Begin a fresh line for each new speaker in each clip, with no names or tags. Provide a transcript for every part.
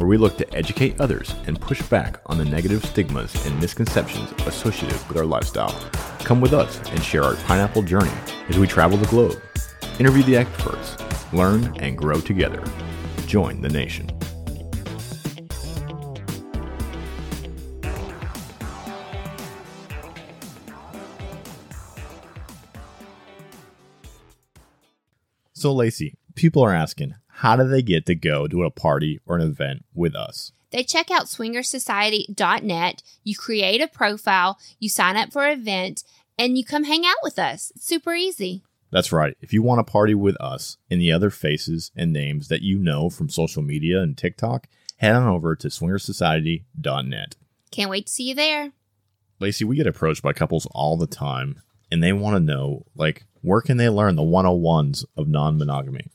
where we look to educate others and push back on the negative stigmas and misconceptions associated with our lifestyle. Come with us and share our pineapple journey as we travel the globe, interview the experts, learn and grow together. Join the nation. So, Lacy, people are asking, how do they get to go to a party or an event with us?
They check out swingersociety.net, you create a profile, you sign up for an event, and you come hang out with us. It's super easy.
That's right. If you want to party with us and the other faces and names that you know from social media and TikTok, head on over to swingersociety.net.
Can't wait to see you there.
Lacy, we get approached by couples all the time and they want to know like where can they learn the 101s of non-monogamy?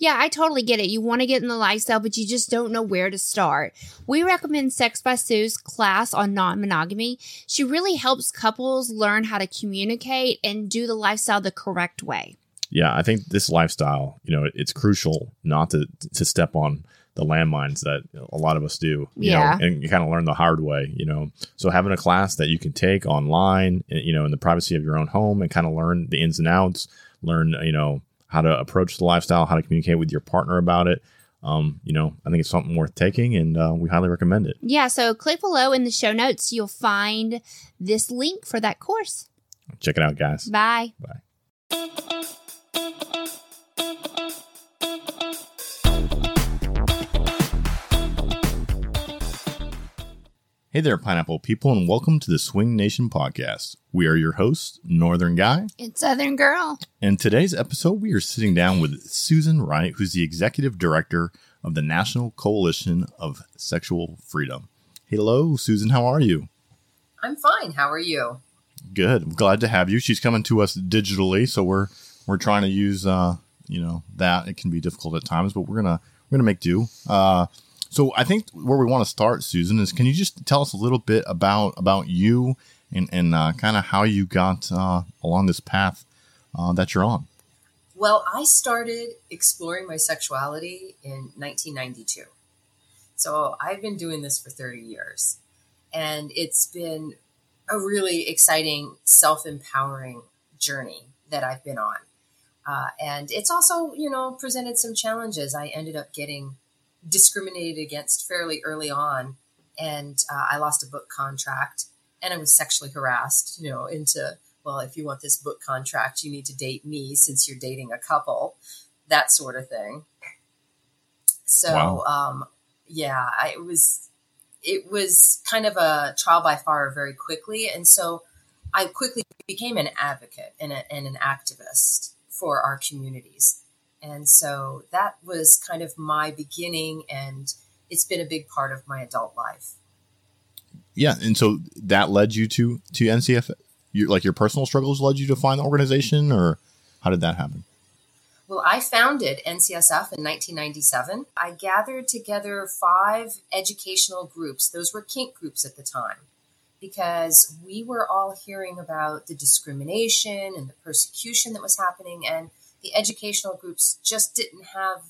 Yeah, I totally get it. You want to get in the lifestyle, but you just don't know where to start. We recommend Sex by Sue's class on non monogamy. She really helps couples learn how to communicate and do the lifestyle the correct way.
Yeah, I think this lifestyle, you know, it's crucial not to to step on the landmines that a lot of us do, you
Yeah.
know, and you kind of learn the hard way, you know. So having a class that you can take online, eh, you know, in the privacy of your own home and kind of learn the ins and outs, learn, you know, how to approach the lifestyle, how to communicate with your partner about it. Um, you know, I think it's something worth taking and uh, we highly recommend it.
Yeah, so click below in the show notes. You'll find this link for that course.
Check it out, guys.
Bye.
Bye. Hey there, pineapple people, and welcome to the Swing Nation podcast. We are your hosts, Northern Guy,
and Southern Girl.
and today's episode we are sitting down with Susan Wright, who's the executive director of the National Coalition of Sexual Freedom. Hello, Susan. How are you?
I'm fine. How are you?
Good. I'm glad to have you. She's coming to us digitally, so we're we're trying to use uh, you know that. It can be difficult at times, but we're gonna we're gonna make do. Uh, so I think where we want to start, Susan, is can you just tell us a little bit about about you and and uh, kind of how you got uh, along this path uh, that you're on?
Well, I started exploring my sexuality in 1992. So I've been doing this for 30 years. And it's been a really exciting, self empowering journey that I've been on. Uh, and it's also, you know, presented some challenges. I ended up getting discriminated against fairly early on. And uh, I lost a book contract and I was sexually harassed, you know, into, well, if you want this book contract, you need to date me since you're dating a couple, that sort of thing. So,
Wow.
um, yeah, I, it was, it was kind of a trial by fire very quickly. And so I quickly became an advocate and, a, and an activist for our communities. And so that was kind of my beginning, and it's been a big part of my adult life.
Yeah, and so that led you to to NCSF. Your, like your personal struggles led you to find the organization, or how did that happen?
Well, I founded NCSF in 1997. I gathered together five educational groups. Those were kink groups at the time because we were all hearing about the discrimination and the persecution that was happening, and the educational groups just didn't have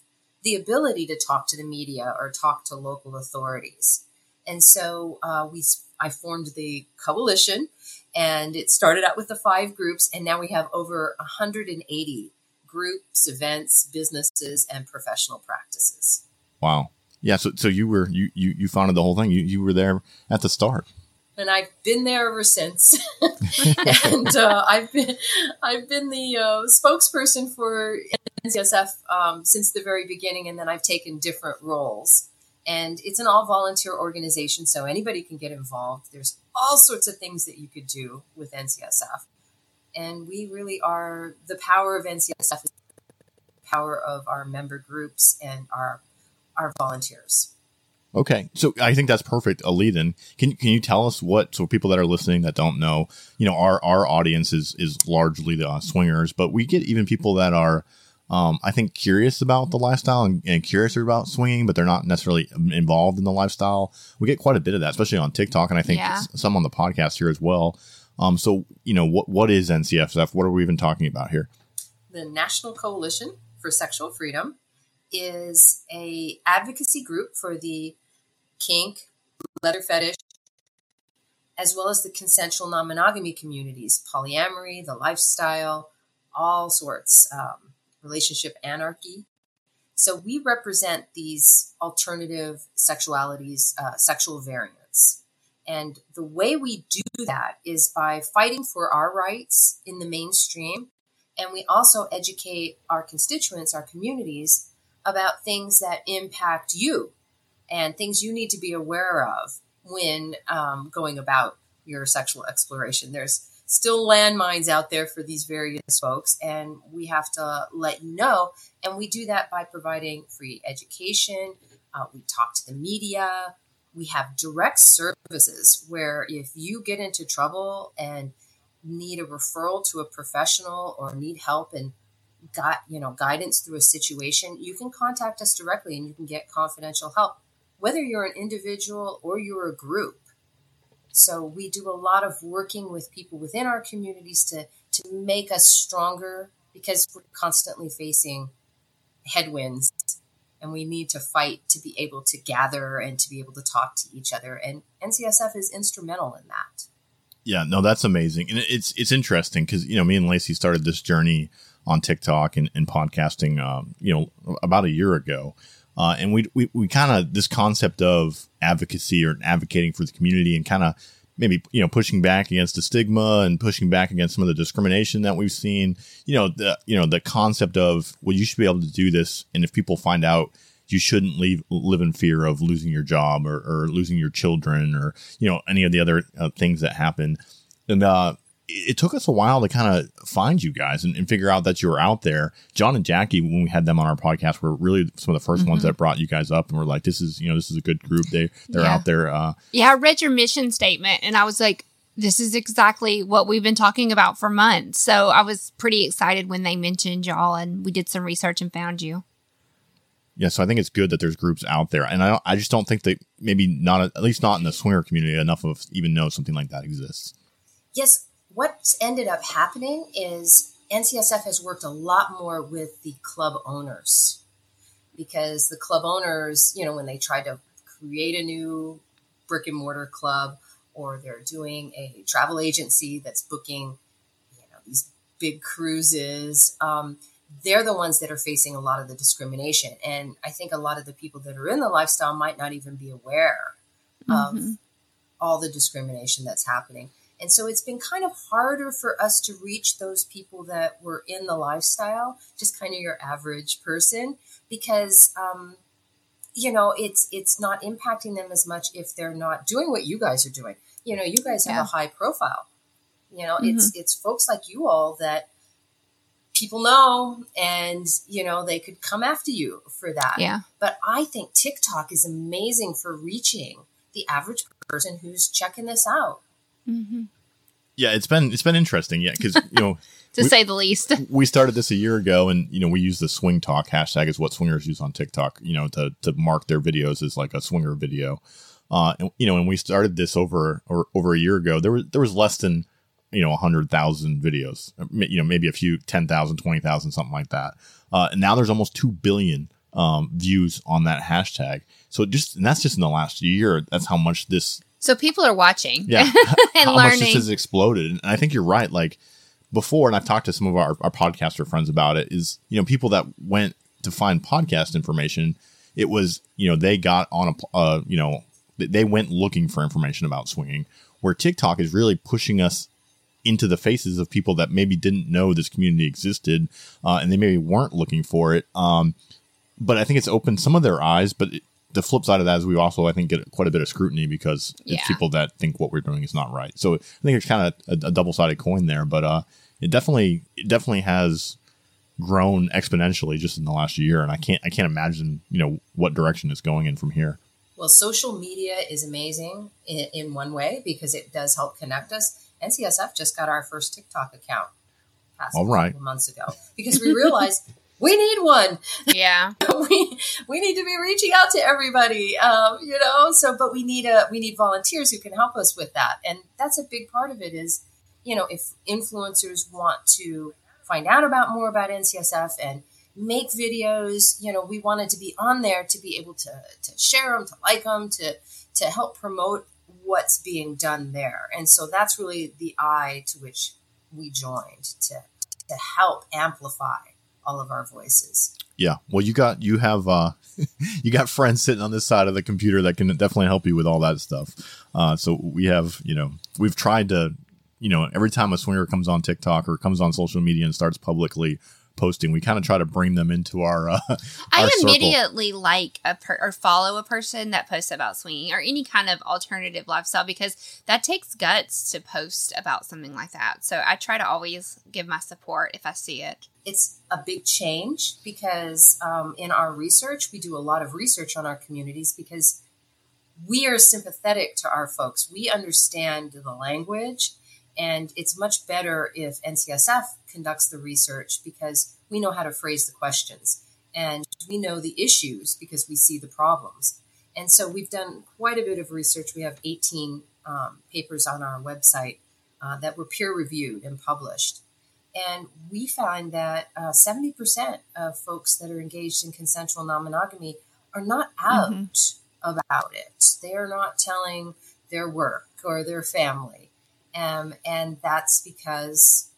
the ability to talk to the media or talk to local authorities. And so uh, we, I formed the coalition, and it started out with the five groups, and now we have over 180 groups, events, businesses, and professional practices.
Wow. Yeah. So so you were you you you founded the whole thing. You you were there at the start.
And I've been there ever since. and uh, I've been I've been the uh, spokesperson for NCSF um, since the very beginning, and then I've taken different roles. And it's an all volunteer organization, so anybody can get involved. There's all sorts of things that you could do with NCSF. And we really are the power of NCSF is the power of our member groups and our our volunteers.
Okay, so I think that's perfect. A lead in. Can can you tell us what? So people that are listening that don't know, you know, our our audience is is largely the uh, swingers, but we get even people that are, um, I think, curious about the lifestyle and, and curious about swinging, but they're not necessarily involved in the lifestyle. We get quite a bit of that, especially on TikTok, and I think
Yeah.
some on the podcast here as well. Um, so you know, what what is NCSF? What are we even talking about here?
the National Coalition for Sexual Freedom is a advocacy group for the kink, leather fetish, as well as the consensual non-monogamy communities, polyamory, the lifestyle, all sorts, um, relationship anarchy. So we represent these alternative sexualities, uh, sexual variants. And the way we do that is by fighting for our rights in the mainstream and we also educate our constituents, our communities, about things that impact you and things you need to be aware of when um, going about your sexual exploration. There's still landmines out there for these various folks, and we have to let you know. And we do that by providing free education. Uh, we talk to the media. We have direct services where if you get into trouble and need a referral to a professional or need help and got you know guidance through a situation you can contact us directly and you can get confidential help whether you're an individual or you're a group. So we do a lot of working with people within our communities to to make us stronger because we're constantly facing headwinds and we need to fight to be able to gather and to be able to talk to each other. And NCSF is instrumental in that.
Yeah, no, that's amazing, and it's it's interesting because you know me and Lacy started this journey on TikTok and, and podcasting, um, you know, about a year ago, uh, and we we, we kind of this concept of advocacy or advocating for the community and kind of maybe you know pushing back against the stigma and pushing back against some of the discrimination that we've seen. You know the you know the concept of well you should be able to do this, and if people find out you shouldn't leave live in fear of losing your job or, or losing your children or you know any of the other uh, things that happen and uh it it took us a while to kind of find you guys and, and figure out that you were out there. John and Jackie, when we had them on our podcast, were really some of the 1st ones that brought you guys up and were like, "This is you know this is a good group. They they're
Yeah.
out there." Uh,
Yeah, I read your mission statement and I was like, this is exactly what we've been talking about for months. So I was pretty excited when they mentioned y'all and we did some research and found you.
yeah, so I think it's good that there's groups out there, and I don't, I just don't think that maybe not at least not in the swinger community enough of even know something like that exists.
Yes, what's ended up happening is NCSF has worked a lot more with the club owners because the club owners, you know, when they try to create a new brick and mortar club or they're doing a travel agency that's booking, you know, these big cruises, um, they're the ones that are facing a lot of the discrimination. And I think a lot of the people that are in the lifestyle might not even be aware of
Mhm.
all the discrimination that's happening. And so it's been kind of harder for us to reach those people that were in the lifestyle, just kind of your average person, because um, you know it's it's not impacting them as much if they're not doing what you guys are doing. You know, you guys have
Yeah.
a high profile. You know, it's it's folks like you all that people know, and you know they could come after you for that.
Yeah.
But I think TikTok is amazing for reaching the average person who's checking this out.
Hmm
Yeah, it's been it's been interesting, yeah, because you know
To
We-
say the least.
we started this a year ago and you know we use the SwingTok hashtag is what swingers use on tiktok you know to, to mark their videos as like a swinger video. Uh and, you know when we started this over or over a year ago there was there was less than you know 100000 videos you know maybe a few 10000 20000 something like that. Uh and now there's almost 2 billion um views on that hashtag. So just and that's just in the last year that's how much this
So people are watching.
yeah
and
how much this has exploded. And I think you're right. Like before, and I've talked to some of our, our podcaster friends about it, is, you know, people that went to find podcast information, it was, you know, they got on a, uh, you know, they went looking for information about swinging, where TikTok is really pushing us into the faces of people that maybe didn't know this community existed uh, and they maybe weren't looking for it. Um, but I think it's opened some of their eyes. But it, the flip side of that is we also, I think, get quite a bit of scrutiny because
Yeah.
it's people that think what we're doing is not right. So I think it's kind of a, a double sided coin there. But uh, it definitely, it definitely has grown exponentially just in the last year, and I can't, I can't imagine, you know, what direction it's going in from here.
Well, social media is amazing in, in one way because it does help connect us. NCSF just got our first TikTok account
All right.
months ago because we realized we need one.
Yeah.
we we need to be reaching out to everybody, um, you know. So, but we need a we need volunteers who can help us with that, and that's a big part of it. Is you know if influencers want to find out about more about NCSF and make videos, you know, we wanted to be on there to be able to to share them, to like them, to to help promote what's being done there, and so that's really the eye to which we joined to to help amplify all of our voices.
Yeah. Well, you got you have uh you got friends sitting on this side of the computer that can definitely help you with all that stuff. Uh so we have, you know, we've tried to, you know, every time a swinger comes on TikTok or comes on social media and starts publicly posting, we kind of try to bring them into our. Uh,
I
our circle.
immediately like a per- or follow a person that posts about swinging or any kind of alternative lifestyle because that takes guts to post about something like that. So I try to always give my support if I see it.
It's a big change because um, in our research, we do a lot of research on our communities because we are sympathetic to our folks. We understand the language, and it's much better if NCSF conducts the research because we know how to phrase the questions and we know the issues because we see the problems. And so we've done quite a bit of research. We have 18 um, papers on our website uh, that were peer reviewed and published. And we find that uh, 70% of folks that are engaged in consensual non monogamy are not out mm-hmm. about it. They are not telling their work or their family. Um, and that's because,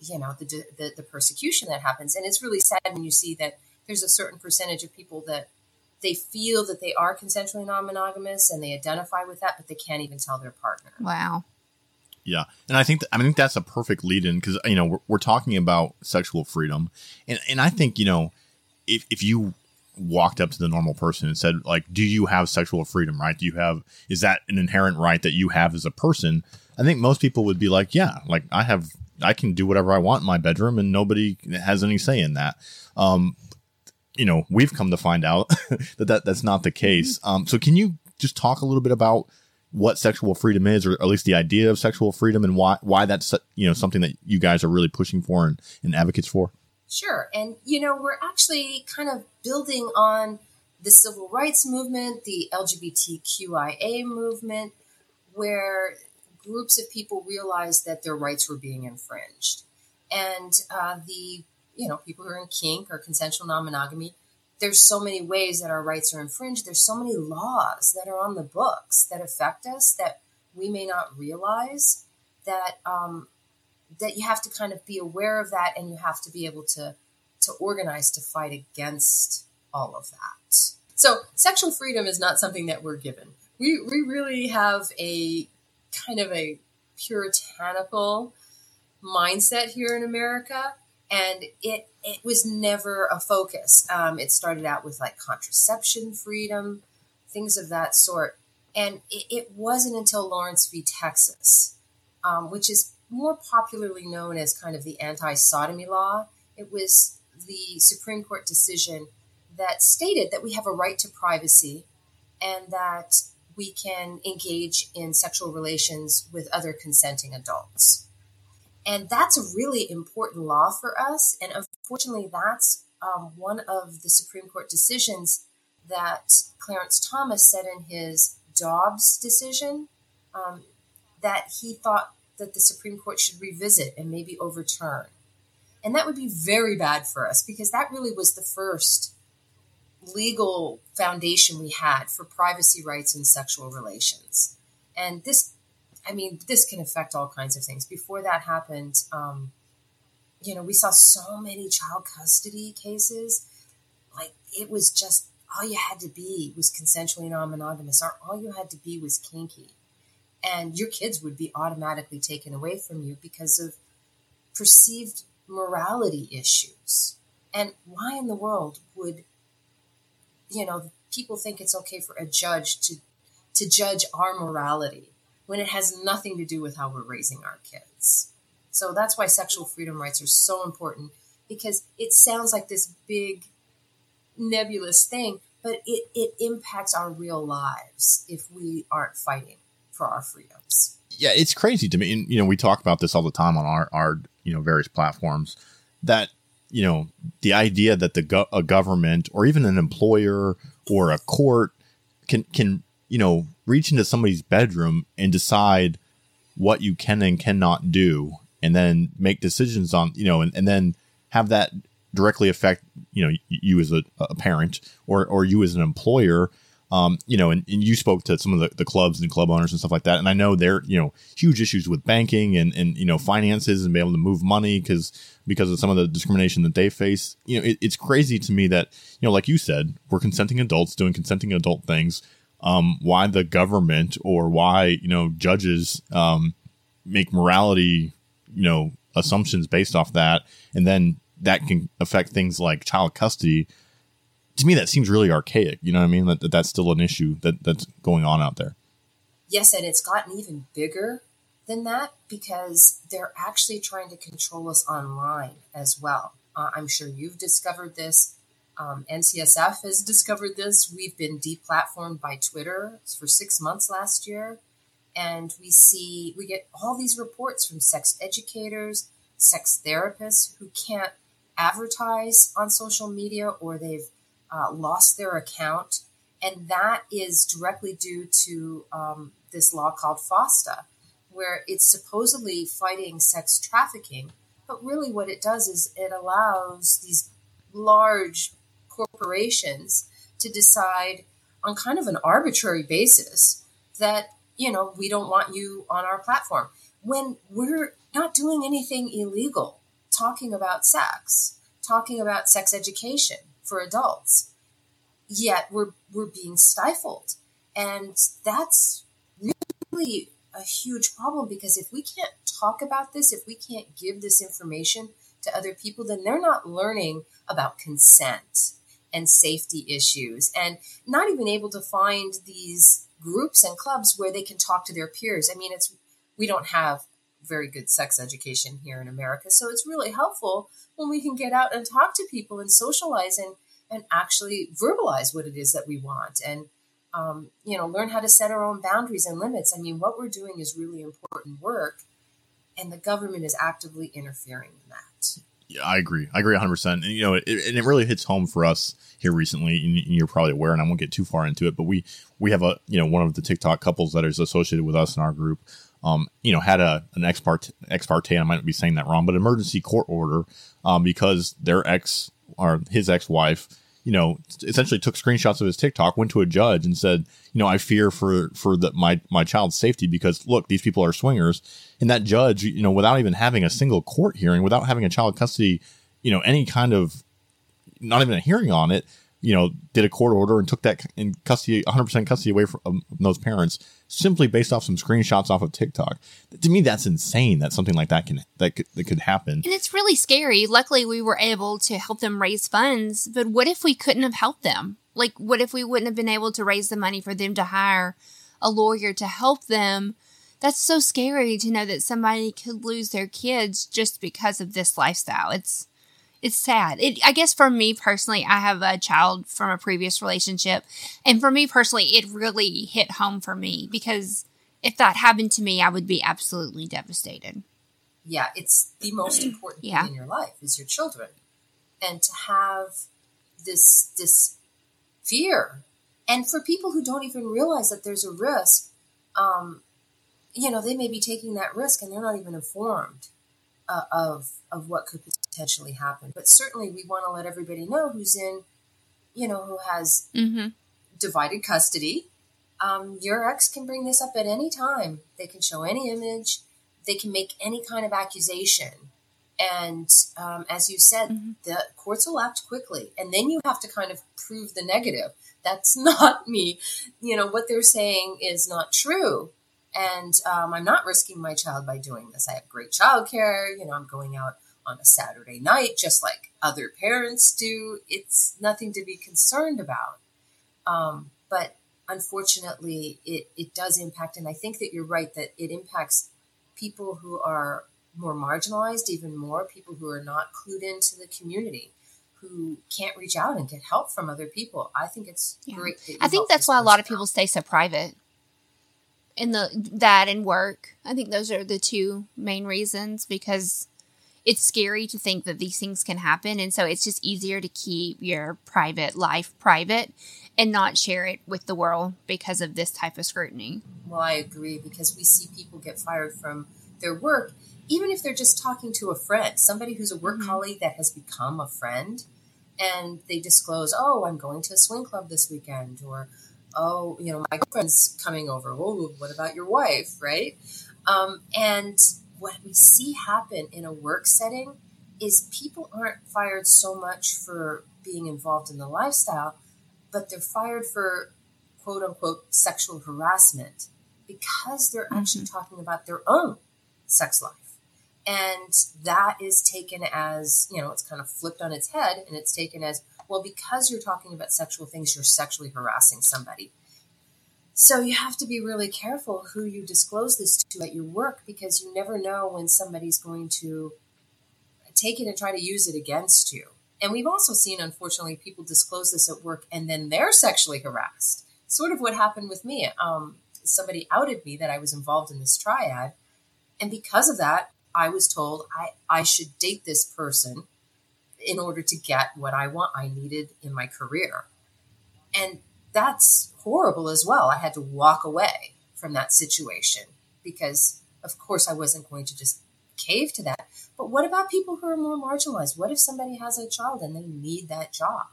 you know, the, the, the persecution that happens. And it's really sad when you see that there's a certain percentage of people that they feel that they are consensually non monogamous and they identify with that, but they can't even tell their partner.
Wow.
Yeah, and I think th- I think that's a perfect lead-in because you know we're, we're talking about sexual freedom, and and I think you know if if you walked up to the normal person and said like, "Do you have sexual freedom? Right? Do you have is that an inherent right that you have as a person?" I think most people would be like, "Yeah, like I have, I can do whatever I want in my bedroom, and nobody has any say in that." Um, you know, we've come to find out that, that that's not the case. Um, so can you just talk a little bit about what sexual freedom is, or at least the idea of sexual freedom, and why why that's you know something that you guys are really pushing for and, and advocates for?
Sure, and you know we're actually kind of building on the civil rights movement, the LGBTQIA movement, where groups of people realized that their rights were being infringed, and uh, the you know people who are in kink or consensual non-monogamy there's so many ways that our rights are infringed. There's so many laws that are on the books that affect us that we may not realize that um, that you have to kind of be aware of that and you have to be able to to organize to fight against all of that. So sexual freedom is not something that we're given. We we really have a kind of a puritanical mindset here in America and it it was never a focus. Um, it started out with like contraception freedom, things of that sort, and it, it wasn't until Lawrence v. Texas, um, which is more popularly known as kind of the anti-sodomy law. It was the Supreme Court decision that stated that we have a right to privacy and that we can engage in sexual relations with other consenting adults. And that's a really important law for us. And unfortunately, that's um, one of the Supreme Court decisions that Clarence Thomas said in his Dobbs decision um, that he thought that the Supreme Court should revisit and maybe overturn. And that would be very bad for us because that really was the first legal foundation we had for privacy rights in sexual relations. And this I mean, this can affect all kinds of things. Before that happened, um, you know, we saw so many child custody cases. Like it was just all you had to be was consensually non-monogamous, or all you had to be was kinky, and your kids would be automatically taken away from you because of perceived morality issues. And why in the world would you know people think it's okay for a judge to to judge our morality? when it has nothing to do with how we're raising our kids. So that's why sexual freedom rights are so important because it sounds like this big nebulous thing, but it, it impacts our real lives if we aren't fighting for our freedoms.
Yeah, it's crazy to me. And, you know, we talk about this all the time on our, our you know, various platforms that, you know, the idea that the go- a government or even an employer or a court can, can, you know, reach into somebody's bedroom and decide what you can and cannot do and then make decisions on, you know, and, and then have that directly affect you know you as a, a parent or or you as an employer um, you know, and, and, you spoke to some of the, the clubs and club owners and stuff like that. And I know they're, you know, huge issues with banking and, and, you know, finances and being able to move money because, because of some of the discrimination that they face. You know, it, it's crazy to me that, you know, like you said, we're consenting adults doing consenting adult things. Um, why the government or why, you know, judges, um, make morality, you know, assumptions based off that. And then that can affect things like child custody. To me, that seems really archaic. You know what I mean? That, that that's still an issue that that's going on out there.
Yes, and it's gotten even bigger than that because they're actually trying to control us online as well. Uh, I'm sure you've discovered this. Um, NCSF has discovered this. We've been deplatformed by Twitter for six months last year. And we see, we get all these reports from sex educators, sex therapists who can't advertise on social media or they've uh, lost their account. And that is directly due to um, this law called FOSTA, where it's supposedly fighting sex trafficking. But really, what it does is it allows these large corporations to decide on kind of an arbitrary basis that, you know, we don't want you on our platform when we're not doing anything illegal talking about sex, talking about sex education for adults. Yet we're we're being stifled. And that's really a huge problem because if we can't talk about this, if we can't give this information to other people, then they're not learning about consent and safety issues and not even able to find these groups and clubs where they can talk to their peers. I mean, it's we don't have very good sex education here in America. So it's really helpful when we can get out and talk to people and socialize and, and actually verbalize what it is that we want and, um, you know, learn how to set our own boundaries and limits. I mean, what we're doing is really important work, and the government is actively interfering in that.
Yeah, I agree. I agree 100%. And, you know, it, and it really hits home for us here recently. And you're probably aware, and I won't get too far into it, but we, we have a, you know, one of the TikTok couples that is associated with us in our group um, you know, had a an ex parte, ex parte, I might be saying that wrong, but emergency court order um, because their ex or his ex wife, you know, essentially took screenshots of his TikTok, went to a judge and said, you know, I fear for for the, my my child's safety because look, these people are swingers, and that judge, you know, without even having a single court hearing, without having a child custody, you know, any kind of not even a hearing on it, you know, did a court order and took that in custody, 100% custody away from um, those parents simply based off some screenshots off of TikTok. To me, that's insane that something like that can, that could, that could happen.
And it's really scary. Luckily, we were able to help them raise funds, but what if we couldn't have helped them? Like, what if we wouldn't have been able to raise the money for them to hire a lawyer to help them? That's so scary to know that somebody could lose their kids just because of this lifestyle. It's, it's sad. It, I guess for me personally, I have a child from a previous relationship. And for me personally, it really hit home for me because if that happened to me, I would be absolutely devastated.
Yeah, it's the most important yeah. thing in your life is your children. And to have this this fear. And for people who don't even realize that there's a risk, um, you know, they may be taking that risk and they're not even informed uh, of of what could potentially happen. But certainly, we want to let everybody know who's in, you know, who has mm-hmm. divided custody. Um, your ex can bring this up at any time. They can show any image. They can make any kind of accusation. And um, as you said, mm-hmm. the courts will act quickly, and then you have to kind of prove the negative. That's not me. You know what they're saying is not true and um, I'm not risking my child by doing this. I have great childcare. You know, I'm going out on a Saturday night just like other parents do. It's nothing to be concerned about. Um, but unfortunately, it, it does impact. And I think that you're right that it impacts people who are more marginalized, even more people who are not clued into the community, who can't reach out and get help from other people. I think it's yeah. great.
I think that's why a lot of people stay so private. In the that and work, I think those are the two main reasons because it's scary to think that these things can happen, and so it's just easier to keep your private life private and not share it with the world because of this type of scrutiny.
Well, I agree because we see people get fired from their work even if they're just talking to a friend, somebody who's a work mm-hmm. colleague that has become a friend, and they disclose, "Oh, I'm going to a swing club this weekend," or "Oh, you know, my girlfriend's coming over." Oh, what about your wife, right? Um, and what we see happen in a work setting is people aren't fired so much for being involved in the lifestyle, but they're fired for quote unquote sexual harassment because they're actually mm-hmm. talking about their own sex life. And that is taken as, you know, it's kind of flipped on its head and it's taken as, well, because you're talking about sexual things, you're sexually harassing somebody. So you have to be really careful who you disclose this to at your work because you never know when somebody's going to take it and try to use it against you. And we've also seen, unfortunately, people disclose this at work and then they're sexually harassed. Sort of what happened with me. Um, somebody outed me that I was involved in this triad. And because of that, I was told I, I should date this person in order to get what I want I needed in my career. And that's horrible as well. I had to walk away from that situation because of course I wasn't going to just cave to that. But what about people who are more marginalized? What if somebody has a child and they need that job?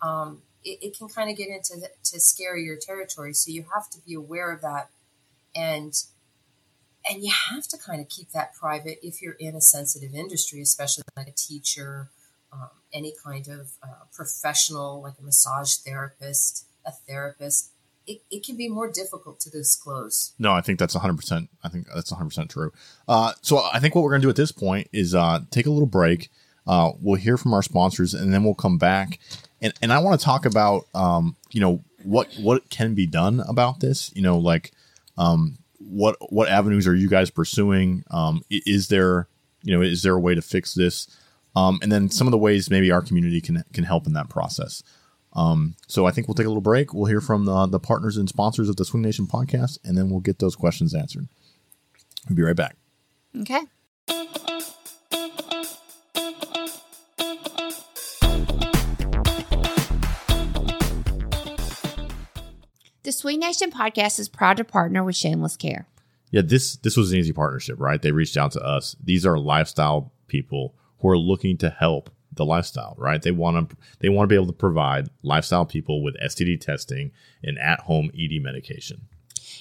Um, it, it, can kind of get into the, to scarier territory. So you have to be aware of that and and you have to kind of keep that private if you're in a sensitive industry, especially like a teacher, um, any kind of uh, professional, like a massage therapist, a therapist. It, it can be more difficult to disclose.
No, I think that's 100%. I think that's 100% true. Uh, so I think what we're going to do at this point is uh, take a little break. Uh, we'll hear from our sponsors and then we'll come back. And, and I want to talk about, um, you know, what, what can be done about this, you know, like, um, what what avenues are you guys pursuing? Um, is there you know is there a way to fix this? Um, and then some of the ways maybe our community can can help in that process. Um, so I think we'll take a little break. We'll hear from the, the partners and sponsors of the Swing Nation podcast, and then we'll get those questions answered. We'll be right back.
Okay. The Swing Nation podcast is proud to partner with Shameless Care.
Yeah, this this was an easy partnership, right? They reached out to us. These are lifestyle people who are looking to help the lifestyle, right? They want to they want to be able to provide lifestyle people with STD testing and at home ED medication.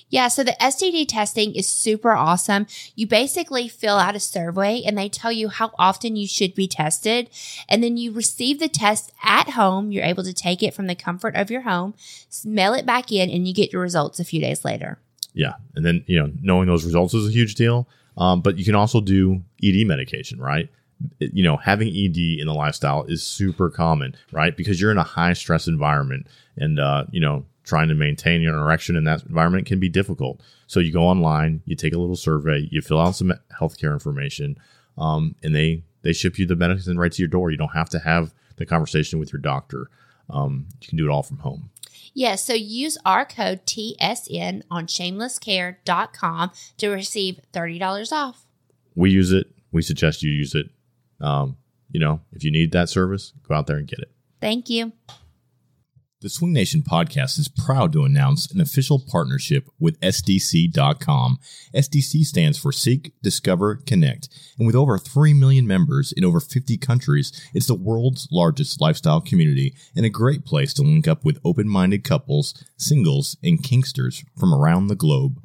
Yeah, so the STD testing is super awesome. You basically fill out a survey and they tell you how often you should be tested. And then you receive the test at home. You're able to take it from the comfort of your home, mail it back in, and you get your results a few days later.
Yeah. And then, you know, knowing those results is a huge deal. Um, but you can also do ED medication, right? You know, having ED in the lifestyle is super common, right? Because you're in a high stress environment and, uh, you know, trying to maintain your erection in that environment can be difficult. So you go online, you take a little survey, you fill out some healthcare information, um, and they they ship you the medicine right to your door. You don't have to have the conversation with your doctor. Um, you can do it all from home.
Yes, yeah, so use our code TSN on shamelesscare.com to receive $30 off.
We use it. We suggest you use it. Um, you know, if you need that service, go out there and get it.
Thank you.
The Swing Nation podcast is proud to announce an official partnership with SDC.com. SDC stands for Seek, Discover, Connect. And with over 3 million members in over 50 countries, it's the world's largest lifestyle community and a great place to link up with open minded couples, singles, and kinksters from around the globe.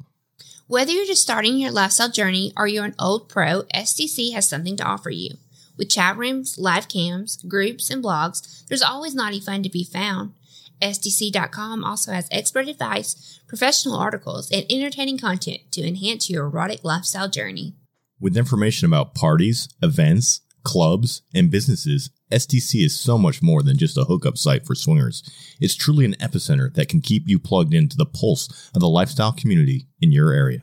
Whether you're just starting your lifestyle journey or you're an old pro, SDC has something to offer you. With chat rooms, live cams, groups, and blogs, there's always naughty fun to be found. SDC.com also has expert advice, professional articles, and entertaining content to enhance your erotic lifestyle journey.
With information about parties, events, clubs, and businesses, SDC is so much more than just a hookup site for swingers. It's truly an epicenter that can keep you plugged into the pulse of the lifestyle community in your area.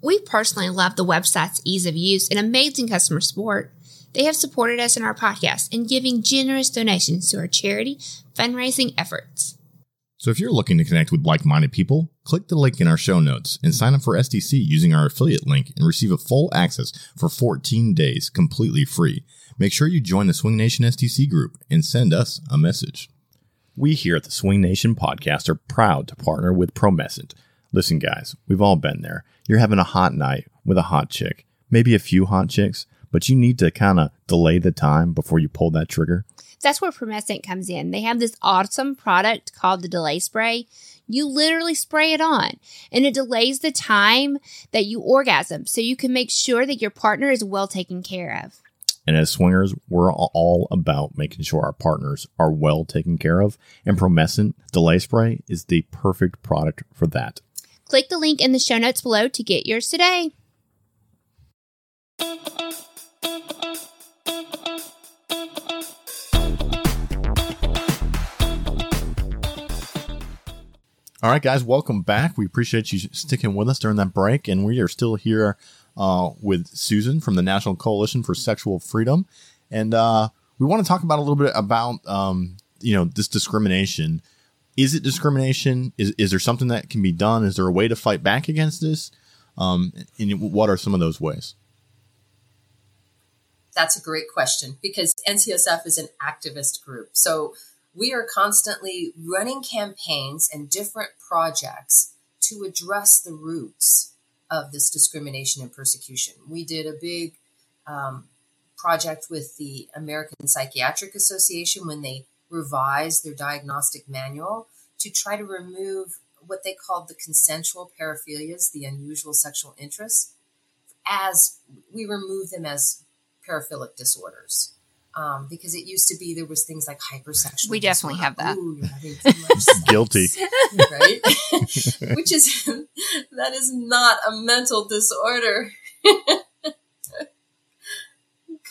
We personally love the website's ease of use and amazing customer support. They have supported us in our podcast and giving generous donations to our charity fundraising efforts.
So if you're looking to connect with like-minded people, click the link in our show notes and sign up for SDC using our affiliate link and receive a full access for 14 days completely free. Make sure you join the Swing Nation SDC group and send us a message. We here at the Swing Nation podcast are proud to partner with Promescent. Listen, guys, we've all been there. You're having a hot night with a hot chick, maybe a few hot chicks, but you need to kind of delay the time before you pull that trigger.
That's where Promescent comes in. They have this awesome product called the Delay Spray. You literally spray it on and it delays the time that you orgasm so you can make sure that your partner is well taken care of.
And as swingers, we're all about making sure our partners are well taken care of. And Promescent Delay Spray is the perfect product for that.
Click the link in the show notes below to get yours today.
All right, guys, welcome back. We appreciate you sticking with us during that break. And we are still here uh, with Susan from the National Coalition for Sexual Freedom. And uh, we want to talk about a little bit about, um, you know, this discrimination. Is it discrimination? Is, is there something that can be done? Is there a way to fight back against this? Um, and what are some of those ways?
That's a great question because NCSF is an activist group. So we are constantly running campaigns and different projects to address the roots of this discrimination and persecution. We did a big um, project with the American Psychiatric Association when they revised their diagnostic manual to try to remove what they called the consensual paraphilias, the unusual sexual interests, as we remove them as paraphilic disorders um, because it used to be there was things like hypersexual.
We definitely have that.
Ooh,
Guilty,
right? Which is that is not a mental disorder.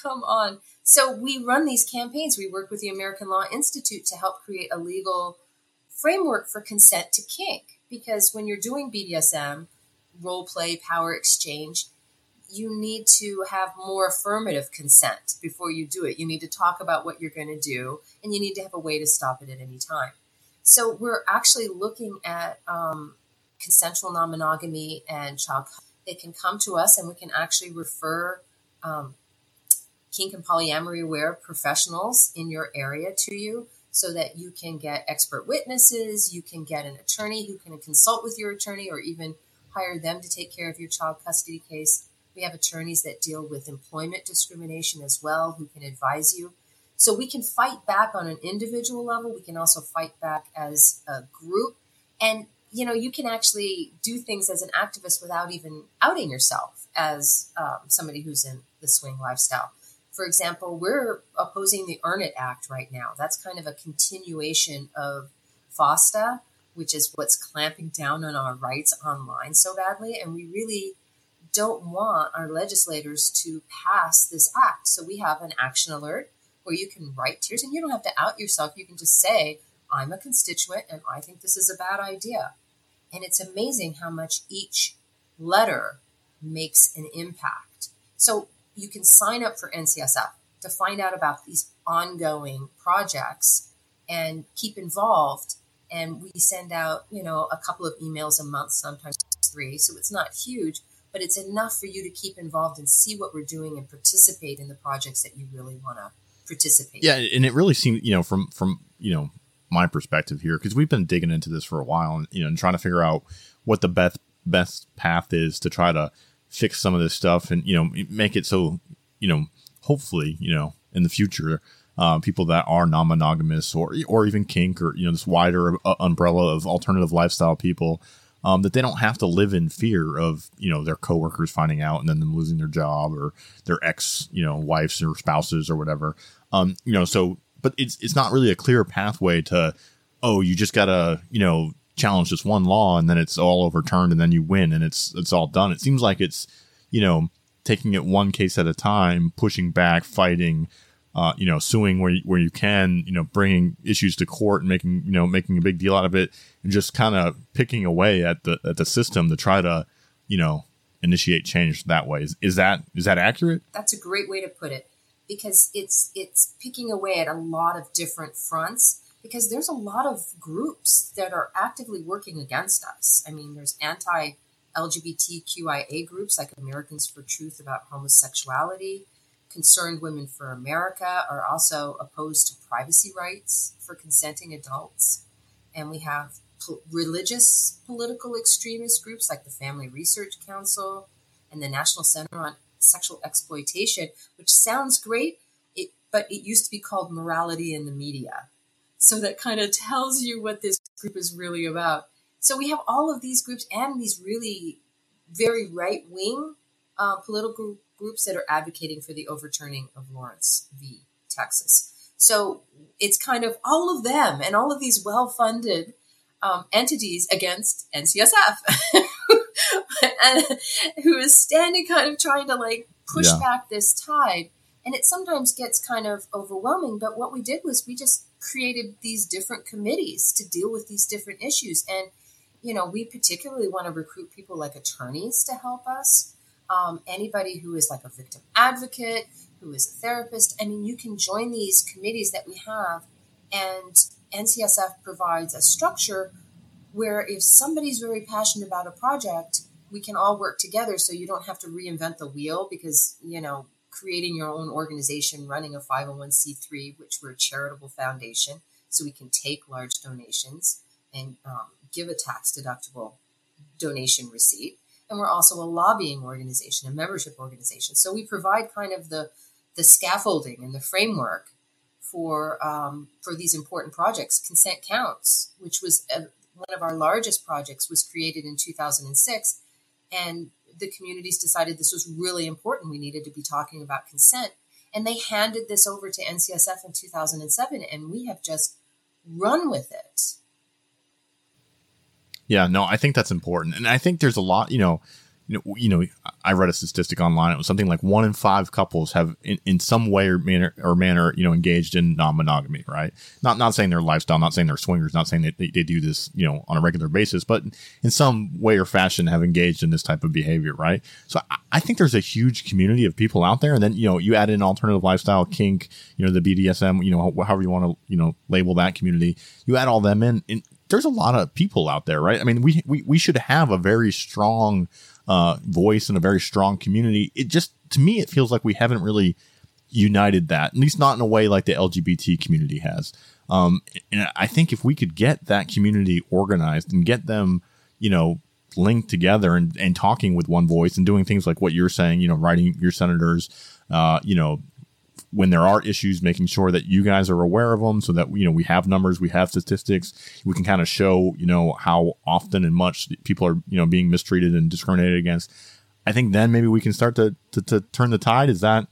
Come on. So we run these campaigns. We work with the American Law Institute to help create a legal framework for consent to kink. Because when you're doing BDSM, role play, power exchange, you need to have more affirmative consent before you do it. You need to talk about what you're going to do, and you need to have a way to stop it at any time. So we're actually looking at um, consensual non-monogamy and child. They can come to us, and we can actually refer um, kink and polyamory aware professionals in your area to you so that you can get expert witnesses, you can get an attorney who can consult with your attorney or even hire them to take care of your child custody case. We have attorneys that deal with employment discrimination as well who can advise you. So we can fight back on an individual level. We can also fight back as a group. And, you know, you can actually do things as an activist without even outing yourself as um, somebody who's in the swing lifestyle. For example, we're opposing the Earn It Act right now. That's kind of a continuation of FOSTA, which is what's clamping down on our rights online so badly. And we really don't want our legislators to pass this act. So we have an action alert where you can write to yours and you don't have to out yourself. You can just say, I'm a constituent and I think this is a bad idea. And it's amazing how much each letter makes an impact. So you can sign up for NCSF to find out about these ongoing projects and keep involved. And we send out, you know, a couple of emails a month, sometimes three. So it's not huge, but it's enough for you to keep involved and see what we're doing and participate in the projects that you really want to participate.
Yeah, and it really seems, you know, from from you know my perspective here, because we've been digging into this for a while, and you know, and trying to figure out what the best best path is to try to fix some of this stuff, and you know, make it so you know, hopefully, you know, in the future. Uh, people that are non-monogamous or or even kink or you know this wider uh, umbrella of alternative lifestyle people um, that they don't have to live in fear of you know their coworkers finding out and then them losing their job or their ex you know wives or spouses or whatever. Um, you know, so but it's it's not really a clear pathway to oh you just gotta you know challenge this one law and then it's all overturned and then you win and it's it's all done. It seems like it's you know taking it one case at a time, pushing back, fighting uh, you know, suing where where you can, you know, bringing issues to court and making you know making a big deal out of it, and just kind of picking away at the at the system to try to, you know, initiate change that way. Is, is that is that accurate?
That's a great way to put it. because it's it's picking away at a lot of different fronts because there's a lot of groups that are actively working against us. I mean, there's anti LGBTQIA groups like Americans for Truth about homosexuality. Concerned Women for America are also opposed to privacy rights for consenting adults. And we have po- religious political extremist groups like the Family Research Council and the National Center on Sexual Exploitation, which sounds great, it, but it used to be called Morality in the Media. So that kind of tells you what this group is really about. So we have all of these groups and these really very right wing uh, political groups that are advocating for the overturning of Lawrence v. Texas. So it's kind of all of them and all of these well funded um, entities against NCSF, who is standing kind of trying to like push yeah. back this tide. And it sometimes gets kind of overwhelming. But what we did was we just created these different committees to deal with these different issues. And, you know, we particularly want to recruit people like attorneys to help us. Um, anybody who is like a victim advocate, who is a therapist. I mean, you can join these committees that we have, and NCSF provides a structure where if somebody's very passionate about a project, we can all work together so you don't have to reinvent the wheel because, you know, creating your own organization, running a 501c3, which we're a charitable foundation, so we can take large donations and um, give a tax deductible donation receipt. And we're also a lobbying organization, a membership organization. So we provide kind of the, the scaffolding and the framework for um, for these important projects. Consent Counts, which was a, one of our largest projects, was created in 2006, and the communities decided this was really important. We needed to be talking about consent. And they handed this over to NCSF in 2007, and we have just run with it.
Yeah, no, I think that's important. And I think there's a lot, you know, you know, you know, I read a statistic online. It was something like one in five couples have, in, in some way or manner, or manner, you know, engaged in non-monogamy. Right? Not not saying their lifestyle, not saying they're swingers, not saying that they, they do this, you know, on a regular basis, but in some way or fashion have engaged in this type of behavior. Right? So I, I think there's a huge community of people out there, and then you know, you add in alternative lifestyle, kink, you know, the BDSM, you know, however you want to, you know, label that community. You add all them in, there's a lot of people out there, right? I mean, we we we should have a very strong uh, voice and a very strong community. It just, to me, it feels like we haven't really united that, at least not in a way like the LGBT community has. Um, and I think if we could get that community organized and get them, you know, linked together and, and talking with one voice and doing things like what you're saying, you know, writing your senators, uh, you know, when there are issues, making sure that you guys are aware of them so that, you know, we have numbers, we have statistics, we can kind of show, you know, how often and much people are, you know, being mistreated and discriminated against. I think then maybe we can start to, to, to turn the tide. Is that,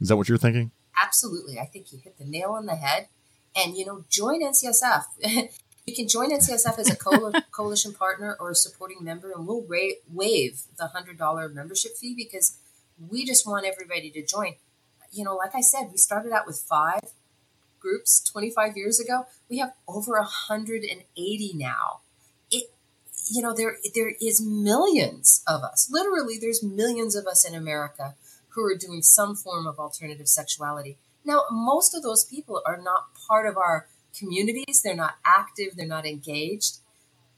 is that what you're thinking?
Absolutely. I think you hit the nail on the head. And, you know, join NCSF. you can join NCSF as a coalition partner or a supporting member, and we'll ra- waive the $100 membership fee because we just want everybody to join you know, like I said, we started out with five groups 25 years ago. We have over 180 now. It, you know, there there is millions of us. Literally, there's millions of us in America who are doing some form of alternative sexuality. Now, most of those people are not part of our communities. They're not active. They're not engaged,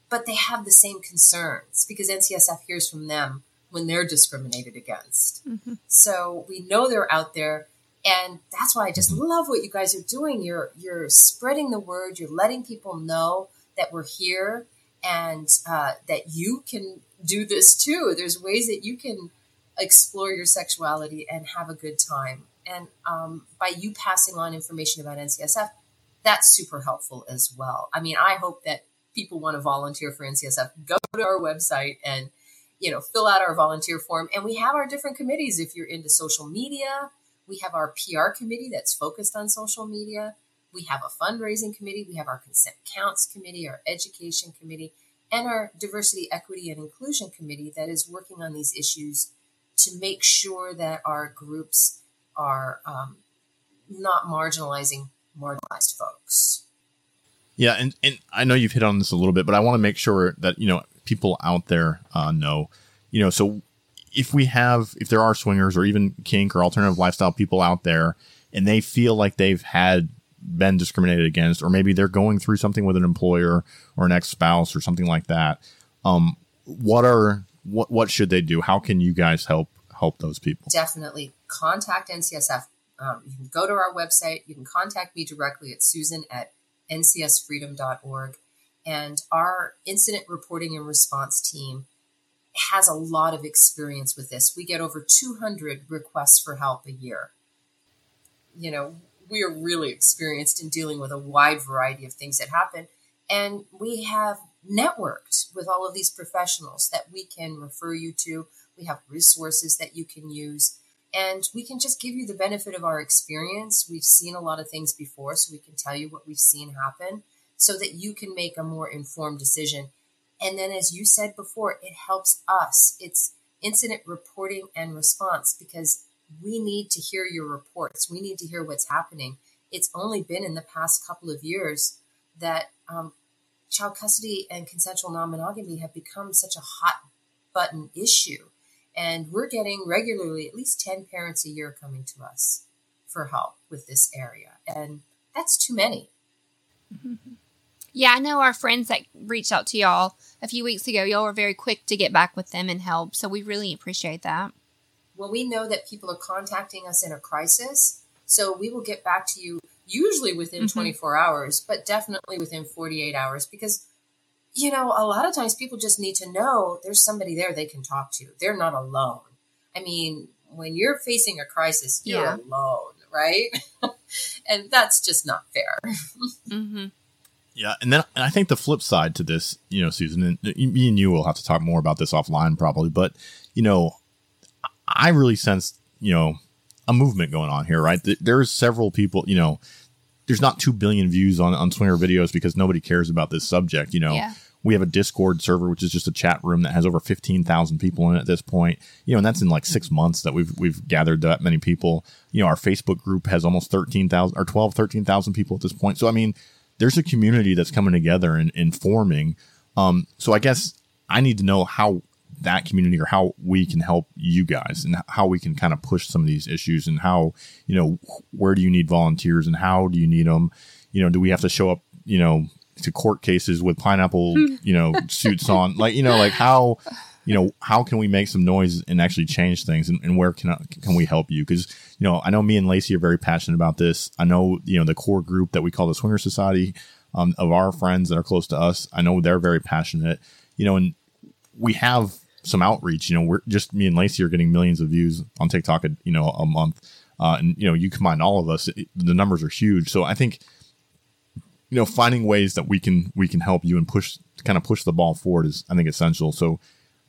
but they have the same concerns because NCSF hears from them when they're discriminated against. Mm-hmm. So we know they're out there. And that's why I just love what you guys are doing. You're you're spreading the word. You're letting people know that we're here and uh, that you can do this too. There's ways that you can explore your sexuality and have a good time. And um, by you passing on information about NCSF, that's super helpful as well. I mean, I hope that people want to volunteer for NCSF. Go to our website and you know, fill out our volunteer form. And we have our different committees. If you're into social media, we have our PR committee that's focused on social media. We have a fundraising committee. We have our consent counts committee, our education committee, and our diversity, equity, and inclusion committee that is working on these issues to make sure that our groups are um, not marginalizing marginalized folks.
Yeah, and, and I know you've hit on this a little bit, but I want to make sure that you know people out there uh, know, you know, so if we have, if there are swingers or even kink or alternative lifestyle people out there, and they feel like they've had been discriminated against, or maybe they're going through something with an employer or an ex spouse or something like that. Um, what are what what should they do? How can you guys help help those people?
Definitely contact NCSF. Um, you can go to our website. You can contact me directly at Susan at ncsfreedom.org. And our incident reporting and response team has a lot of experience with this. We get over 200 requests for help a year. You know, we are really experienced in dealing with a wide variety of things that happen. And we have networked with all of these professionals that we can refer you to. We have resources that you can use. And we can just give you the benefit of our experience. We've seen a lot of things before, so we can tell you what we've seen happen so that you can make a more informed decision. And then, as you said before, it helps us. It's incident reporting and response because we need to hear your reports. We need to hear what's happening. It's only been in the past couple of years that um, child custody and consensual non monogamy have become such a hot button issue. And we're getting regularly at least 10 parents a year coming to us for help with this area. And that's too many.
Yeah, I know our friends that reached out to y'all a few weeks ago. Y'all were very quick to get back with them and help. So we really appreciate that.
Well, we know that people are contacting us in a crisis. So we will get back to you usually within mm-hmm. 24 hours, but definitely within 48 hours because, you know, a lot of times people just need to know there's somebody there they can talk to. They're not alone. I mean, when you're facing a crisis, you're yeah. alone, right? and that's just not fair.
mm-hmm. Yeah, and then and I think the flip side to this, you know, Susan, and me and you will have to talk more about this offline probably, but you know, I really sense, you know, a movement going on here, right? There's several people, you know, there's not 2 billion views on, on swinger videos because nobody cares about this subject, you know. Yeah. We have a Discord server, which is just a chat room that has over 15,000 people in it at this point. You know, and that's in like six months that we've, we've gathered that many people. You know, our Facebook group has almost 13,000 or 12, 13,000 people at this point. So, I mean, there's a community that's coming together and, and forming. Um, so I guess I need to know how that community or how we can help you guys and how we can kind of push some of these issues and how you know where do you need volunteers and how do you need them you know do we have to show up you know to court cases with pineapple you know suits on? Like you know like how you know how can we make some noise and actually change things? And, and where can I, can we help you? Because you know i know me and lacy are very passionate about this i know you know the core group that we call the swinger society um, of our friends that are close to us i know they're very passionate you know and we have some outreach. You know, we're just me and Lacy are getting millions of views on TikTok, you know, a month. Uh, and you know, you combine all of us, it, the numbers are huge. So I think, you know, finding ways that we can we can help you and push kind of push the ball forward is I think essential. So,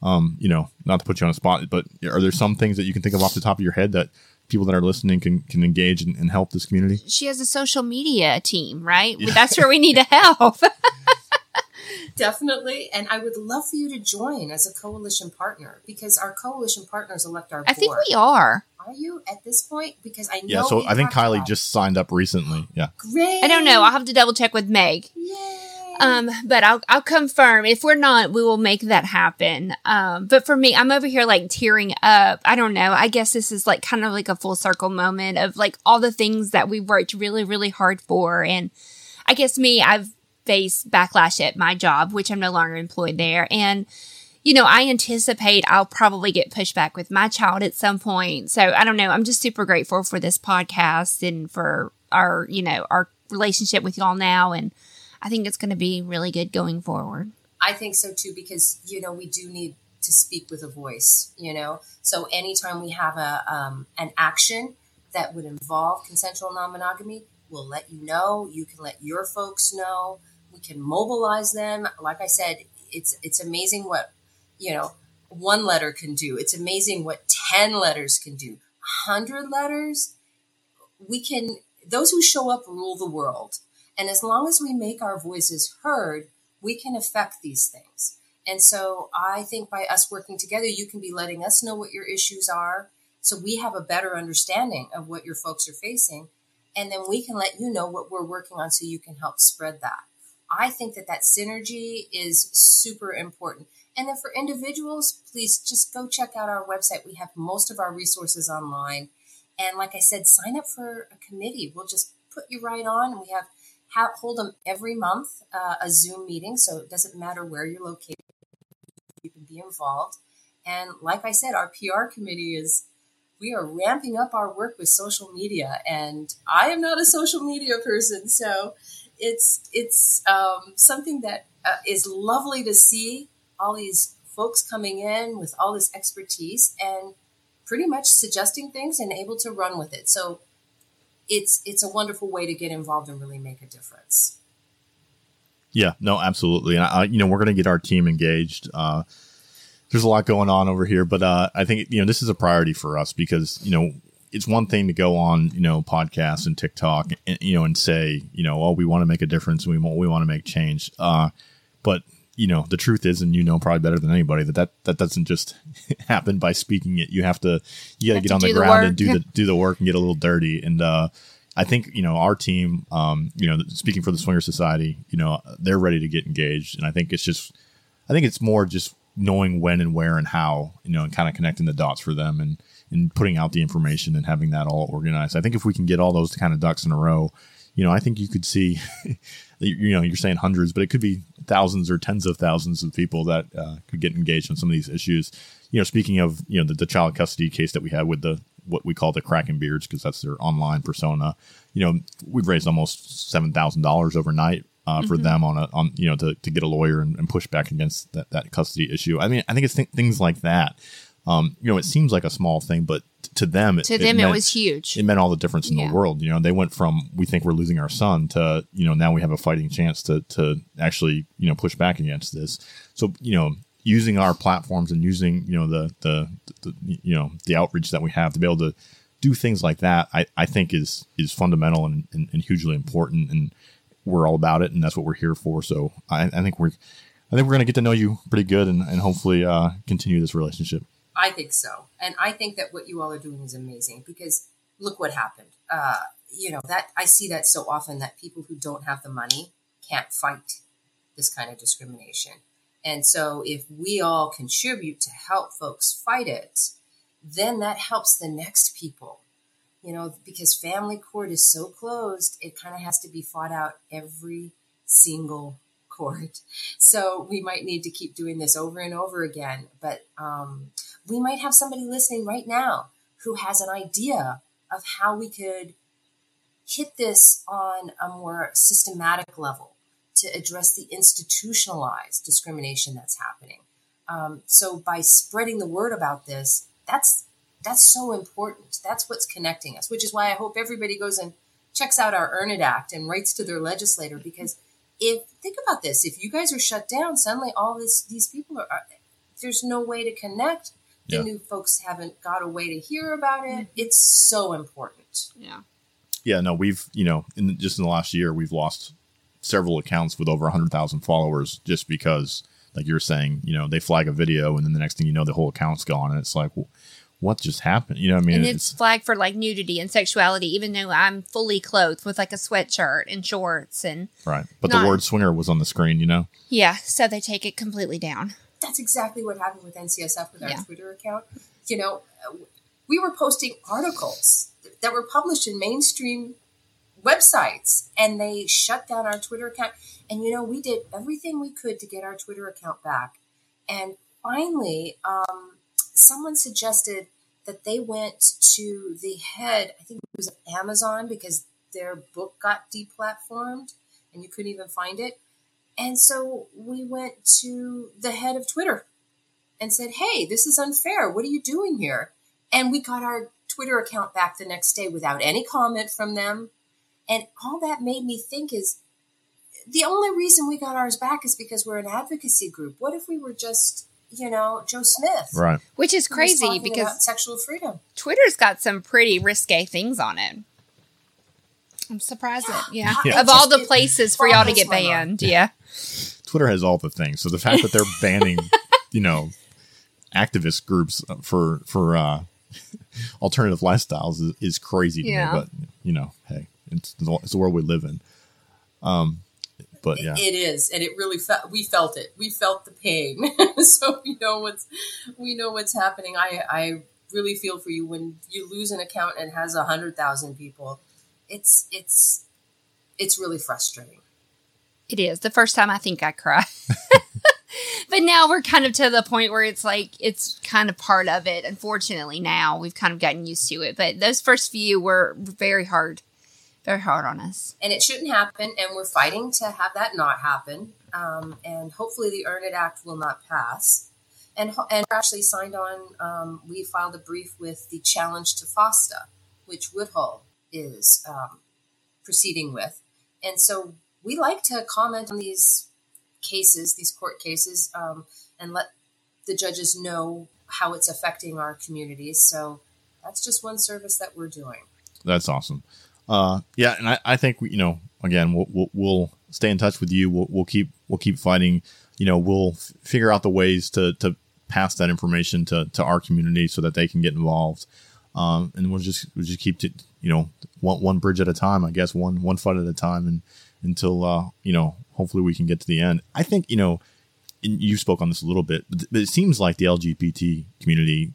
um, you know, not to put you on a spot, but are there some things that you can think of off the top of your head that people that are listening can can engage and, and help this community?
She has a social media team, right? Yeah. That's where we need to help.
Definitely. And I would love for you to join as a coalition partner because our coalition partners elect our
I think we are.
Are you at this point? Because I know.
Yeah, so I think Kylie just signed up recently. Yeah.
Great.
I don't know. I'll have to double check with Meg. Yay. Um, but I'll I'll confirm. If we're not, we will make that happen. Um, but for me, I'm over here like tearing up. I don't know. I guess this is like kind of like a full circle moment of like all the things that we worked really, really hard for. And I guess me, I've faced backlash at my job, which I'm no longer employed there. And, you know, I anticipate I'll probably get pushback with my child at some point. So I don't know. I'm just super grateful for this podcast and for our, you know, our relationship with y'all now. And I think it's going to be really good going forward.
I think so too, because, you know, we do need to speak with a voice, you know? So anytime we have a, um, an action that would involve consensual non monogamy, we'll let you know. You can let your folks know we can mobilize them. Like I said, it's it's amazing what you know one letter can do. It's amazing what ten letters can do. Hundred letters, we can. Those who show up rule the world, and as long as we make our voices heard, we can affect these things. And so I think by us working together, you can be letting us know what your issues are. So we have a better understanding of what your folks are facing. And then we can let you know what we're working on so you can help spread that. I think that that synergy is super important. And then for individuals, please just go check out our website. We have most of our resources online. And like I said, sign up for a committee. We'll just put you right on. We have, have hold them every month, uh, a Zoom meeting. So it doesn't matter where you're located, you can be involved. And like I said, our PR committee is we are ramping up our work with social media and i am not a social media person so it's it's um, something that uh, is lovely to see all these folks coming in with all this expertise and pretty much suggesting things and able to run with it so it's it's a wonderful way to get involved and really make a difference.
Yeah no absolutely. And I, you know we're going to get our team engaged. Uh, there's a lot going on over here, but uh, I think you know this is a priority for us because you know it's one thing to go on you know podcasts and TikTok and, you know and say you know oh we want to make a difference we want we want to make change, uh, but you know the truth is and you know probably better than anybody that that, that doesn't just happen by speaking it. You have to you got to get on the ground the and do the do the work and get a little dirty. And uh, I think you know our team, um, you know, speaking for the Swinger Society, you know, they're ready to get engaged, and I think it's just, I think it's more just knowing when and where and how, you know, and kind of connecting the dots for them and and putting out the information and having that all organized. I think if we can get all those kind of ducks in a row, you know, I think you could see, you know, you're saying hundreds, but it could be thousands or tens of thousands of people that uh, could get engaged on some of these issues. You know, speaking of, you know, the, the child custody case that we had with the what we call the Crackenbeards because that's their online persona. You know, we've raised almost seven thousand dollars overnight uh, for mm-hmm. them on a on you know to, to get a lawyer and, and push back against that, that custody issue. I mean, I think it's th- things like that. Um, you know, it seems like a small thing, but to them,
to it, them, it,
meant,
it, was huge.
It meant all the difference in yeah. the world. You know, they went from we think we're losing our son to you know now we have a fighting chance to to actually you know push back against this. So you know, using our platforms and using you know the the, the you know the outreach that we have to be able to do things like that, I, I think is is fundamental and, and, and hugely important. And we're all about it, and that's what we're here for. So I, I think we're I think we're going to get to know you pretty good, and, and hopefully uh, continue this relationship.
I think so, and I think that what you all are doing is amazing because look what happened. Uh, you know that I see that so often that people who don't have the money can't fight this kind of discrimination. And so, if we all contribute to help folks fight it, then that helps the next people you know, because family court is so closed, it kind of has to be fought out every single court. So we might need to keep doing this over and over again. But um, we might have somebody listening right now who has an idea of how we could hit this on a more systematic level to address the institutionalized discrimination that's happening. Um, so by spreading the word about this, that's that's so important. That's what's connecting us, which is why I hope everybody goes and checks out our Earn It Act and writes to their legislator because if think about this, if you guys are shut down, suddenly all this these people are, are there's no way to connect. The yeah. new folks haven't got a way to hear about it. Mm-hmm. It's so important.
Yeah.
Yeah, no, we've, you know, in just in the last year, we've lost several accounts with over 100,000 followers just because like you're saying, you know, they flag a video and then the next thing you know the whole account's gone and it's like well, what just happened? You know, I mean,
and it's, it's, flagged for like nudity and sexuality, even though I'm fully clothed with like a sweatshirt and shorts and
right. But not, the word swinger was on the screen, you know.
Yeah, so they take it completely down.
That's exactly what happened with NCSF with our yeah. Twitter account. You know, we were posting articles that were published in mainstream websites, and they shut down our Twitter account. And you know, we did everything we could to get our Twitter account back, and finally. um someone suggested that they went to the head, I think it was Amazon, because their book got deplatformed and you couldn't even find it. And so we went to the head of Twitter and said, Hey, this is unfair. What are you doing here? And we got our Twitter account back the next day without any comment from them. And all that made me think is the only reason we got ours back is because we're an advocacy group. What if we were just you know, Joe Smith.
Right.
Which is crazy because
sexual freedom.
Twitter's got some pretty risque things on it. I'm surprised yeah. that, yeah. yeah. Of all the places for y'all to get banned. Yeah.
Twitter has all the things. So the fact that they're banning, you know, activist groups for, for, uh, alternative lifestyles is, is crazy to yeah. me, but you know, hey, it's, it's the world we live in. Um, but yeah,
it is, and it really felt. We felt it. We felt the pain, so we know what's we know what's happening. I I really feel for you when you lose an account and has a hundred thousand people. It's it's it's really frustrating.
It is. The first time I think I cried. but now we're kind of to the point where it's like it's kind of part of it. Unfortunately, now we've kind of gotten used to it. But those first few were very hard, very hard on us.
And it shouldn't happen. And we're fighting to have that not happen. Um, and hopefully, the Earn It Act will not pass. And and actually signed on. Um, we filed a brief with the challenge to FOSTA, which Woodhull is um, proceeding with. And so we like to comment on these cases, these court cases, um, and let the judges know how it's affecting our communities. So that's just one service that we're doing.
That's awesome. Uh, yeah, and I, I think you know again we'll, we'll, we'll stay in touch with you. We'll, we'll keep we'll keep fighting. You know we'll f- figure out the ways to to pass that information to to our community so that they can get involved. Um, and we'll just we'll just keep to you know one one bridge at a time. I guess one one fight at a time, and until uh, you know hopefully we can get to the end. I think you know you spoke on this a little bit, but it seems like the LGBT community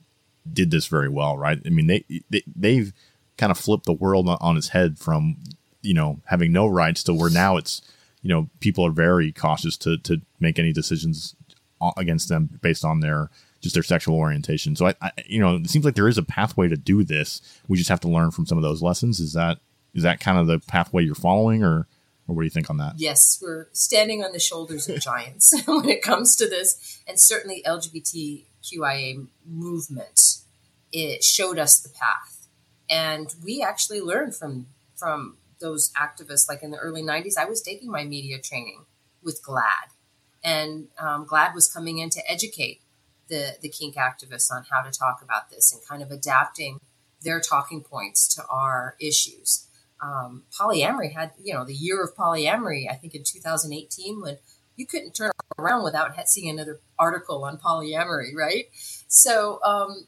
did this very well, right? I mean, they, they they've kind of flipped the world on its head from you know having no rights to where now it's you know people are very cautious to to make any decisions uh, against them based on their just their sexual orientation. So I, I you know it seems like there is a pathway to do this. We just have to learn from some of those lessons. Is that is that kind of the pathway you're following, or or what do you think on that?
Yes, we're standing on the shoulders of giants when it comes to this, and certainly LGBTQIA movement. It showed us the path, and we actually learned from from those activists. Like in the early '90s, I was taking my media training with GLAAD, and um, GLAAD was coming in to educate the the kink activists on how to talk about this and kind of adapting their talking points to our issues um, polyamory had, you know, the year of polyamory, I think in 2018, when you couldn't turn around without seeing another article on polyamory, right? So, um,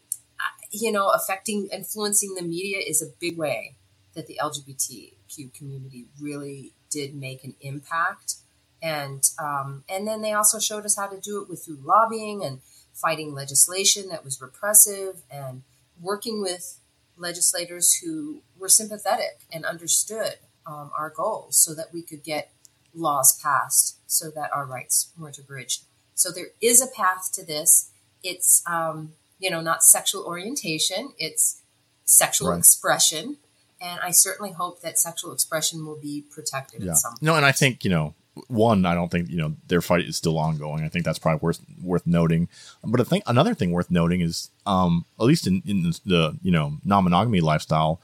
you know, affecting, influencing the media is a big way that the LGBTQ community really did make an impact. And um, and then they also showed us how to do it with through lobbying and fighting legislation that was repressive and working with legislators who were sympathetic and understood um, our goals so that we could get laws passed so that our rights weren't abridged. So there is a path to this. It's, um, you know, not sexual orientation, it's sexual right. expression. And I certainly hope that sexual expression will be protected yeah. at some point.
No, and I think, you know, one, I don't think you know their fight is still ongoing. I think that's probably worth worth noting. But I think another thing worth noting is, um, at least in, in the you know non monogamy lifestyle,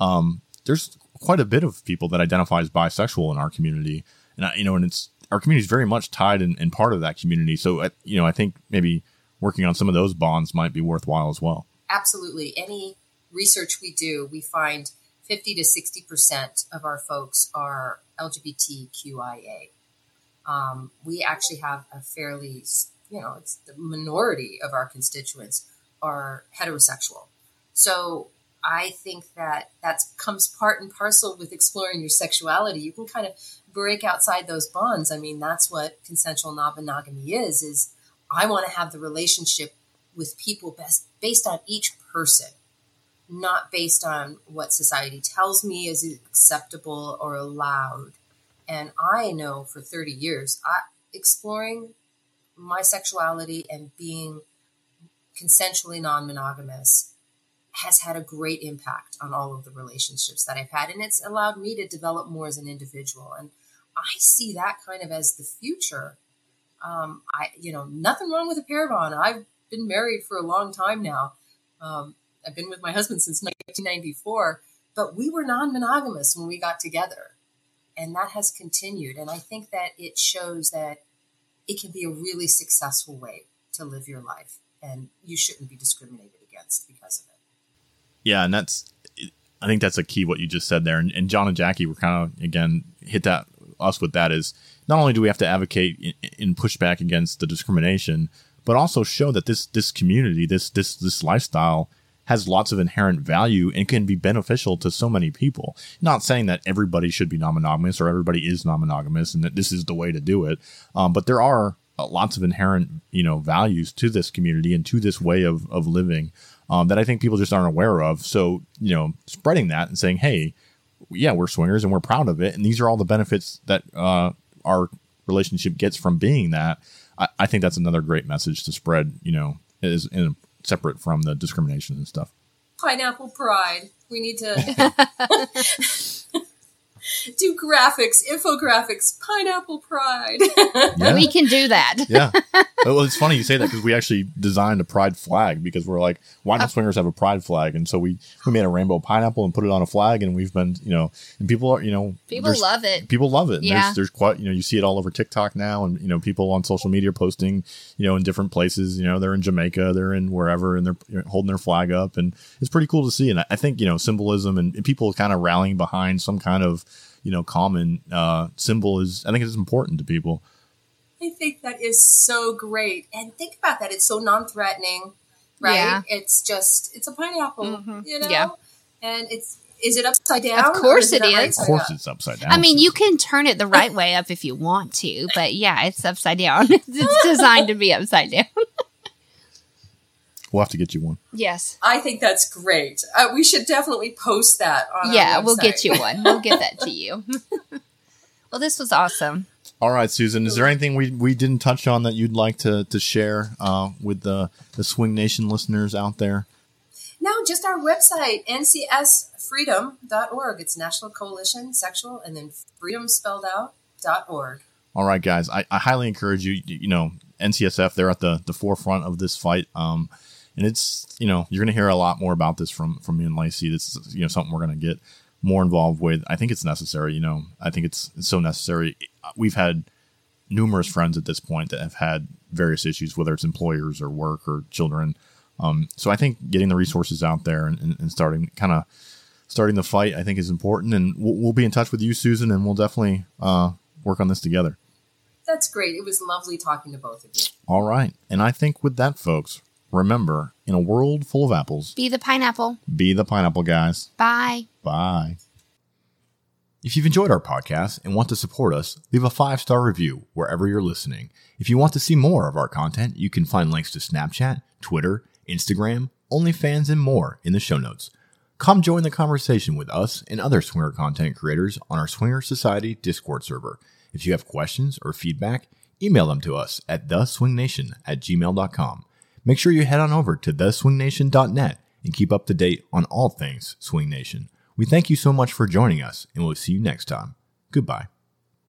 um, there's quite a bit of people that identify as bisexual in our community, and I, you know, and it's our community is very much tied in, in part of that community. So uh, you know, I think maybe working on some of those bonds might be worthwhile as well.
Absolutely. Any research we do, we find 50 to 60 percent of our folks are LGBTQIA. Um, we actually have a fairly, you know, it's the minority of our constituents are heterosexual. So I think that that comes part and parcel with exploring your sexuality. You can kind of break outside those bonds. I mean, that's what consensual non-monogamy is, is I want to have the relationship with people best based on each person, not based on what society tells me is acceptable or allowed. And I know for 30 years, I, exploring my sexuality and being consensually non monogamous has had a great impact on all of the relationships that I've had. And it's allowed me to develop more as an individual. And I see that kind of as the future. Um, I, you know, nothing wrong with a bond. I've been married for a long time now. Um, I've been with my husband since 1994, but we were non monogamous when we got together and that has continued. And I think that it shows that it can be a really successful way to live your life, and you shouldn't be discriminated against because of it.
Yeah, and that's I think that's a key what you just said there. And, and John and Jackie were kind of again hit that us with that is not only do we have to advocate in, in pushback against the discrimination, but also show that this this community, this this this lifestyle has lots of inherent value and can be beneficial to so many people. Not saying that everybody should be non monogamous or everybody is non monogamous and that this is the way to do it. Um, but there are uh, lots of inherent you know values to this community and to this way of of living um, that I think people just aren't aware of. So you know, spreading that and saying, hey, yeah, we're swingers and we're proud of it, and these are all the benefits that uh, our relationship gets from being that. I, I think that's another great message to spread. You know, is in, separate from the discrimination and stuff.
Pineapple pride. We need to do graphics, infographics, pineapple pride.
Yeah.
We can do that.
yeah. Well, it's funny you say that because we actually designed a pride flag because we're like, why don't oh. swingers have a pride flag? And so we, we made a rainbow pineapple and put it on a flag and we've been, you know, and people are, you know,
People love it.
People love it. And
Yeah.
There's, there's quite, you know, you see it all over TikTok now and, you know, people on social media posting, you know, in different places, you know, they're in Jamaica, they're in wherever and they're you know, holding their flag up. And it's pretty cool to see. And I- I think, you know, symbolism and, and people kind of rallying behind some kind of, you know, common uh, symbol is, I think it's important to people.
I think that is so great. And think about that. It's so non threatening, right?
Yeah.
It's just, it's a pineapple,
Mhm.
you know?
Yeah.
And it's, is it upside down?
Of course
or
it
not right
Of course
up?
it's upside down.
I mean, you can turn it the right way up if you want to, but yeah, it's upside down. it's designed to be upside down.
We'll have to get you one.
Yes.
I think that's great. Uh, we should definitely post that on
Yeah,
our
we'll get you one. We'll get that to you. well, this was awesome.
All right, Susan. Is there anything we, we didn't touch on that you'd like to to share uh, with the the Swing Nation listeners out there?
No, just our website, ncsfreedom.org. It's National Coalition Sexual and then freedom spelled out dot org.
All right, guys. I, I highly encourage you. You you know, NCSF. They're at the the forefront of this fight. Um, and it's you know you're going to hear a lot more about this from from me and Lacy. This is you know something we're going to get more involved with. I think it's necessary. You know, I think it's it's so necessary. We've had numerous friends at this point that have had various issues, whether it's employers or work or children. Um, so I think getting the resources out there and, and, and starting kind of starting the fight, I think is important. And we'll, we'll be in touch with you, Susan, and we'll definitely uh, work on this together.
That's great. It was lovely talking to both of you.
All right. And I think with that, folks, remember in a world full of apples,
Be the pineapple.
be the pineapple guys.
Bye.
Bye. If you've enjoyed our podcast and want to support us, leave a five star review wherever you're listening. If you want to see more of our content, you can find links to Snapchat, Twitter, Instagram, OnlyFans, and more in the show notes. Come join the conversation with us and other swinger content creators on our Swinger Society Discord server. If you have questions or feedback, email them to us at theswingnation at gmail.com. Make sure you head on over to theswingnation.net and keep up to date on all things Swing Nation. We thank you so much for joining us, and we'll see you next time. Goodbye.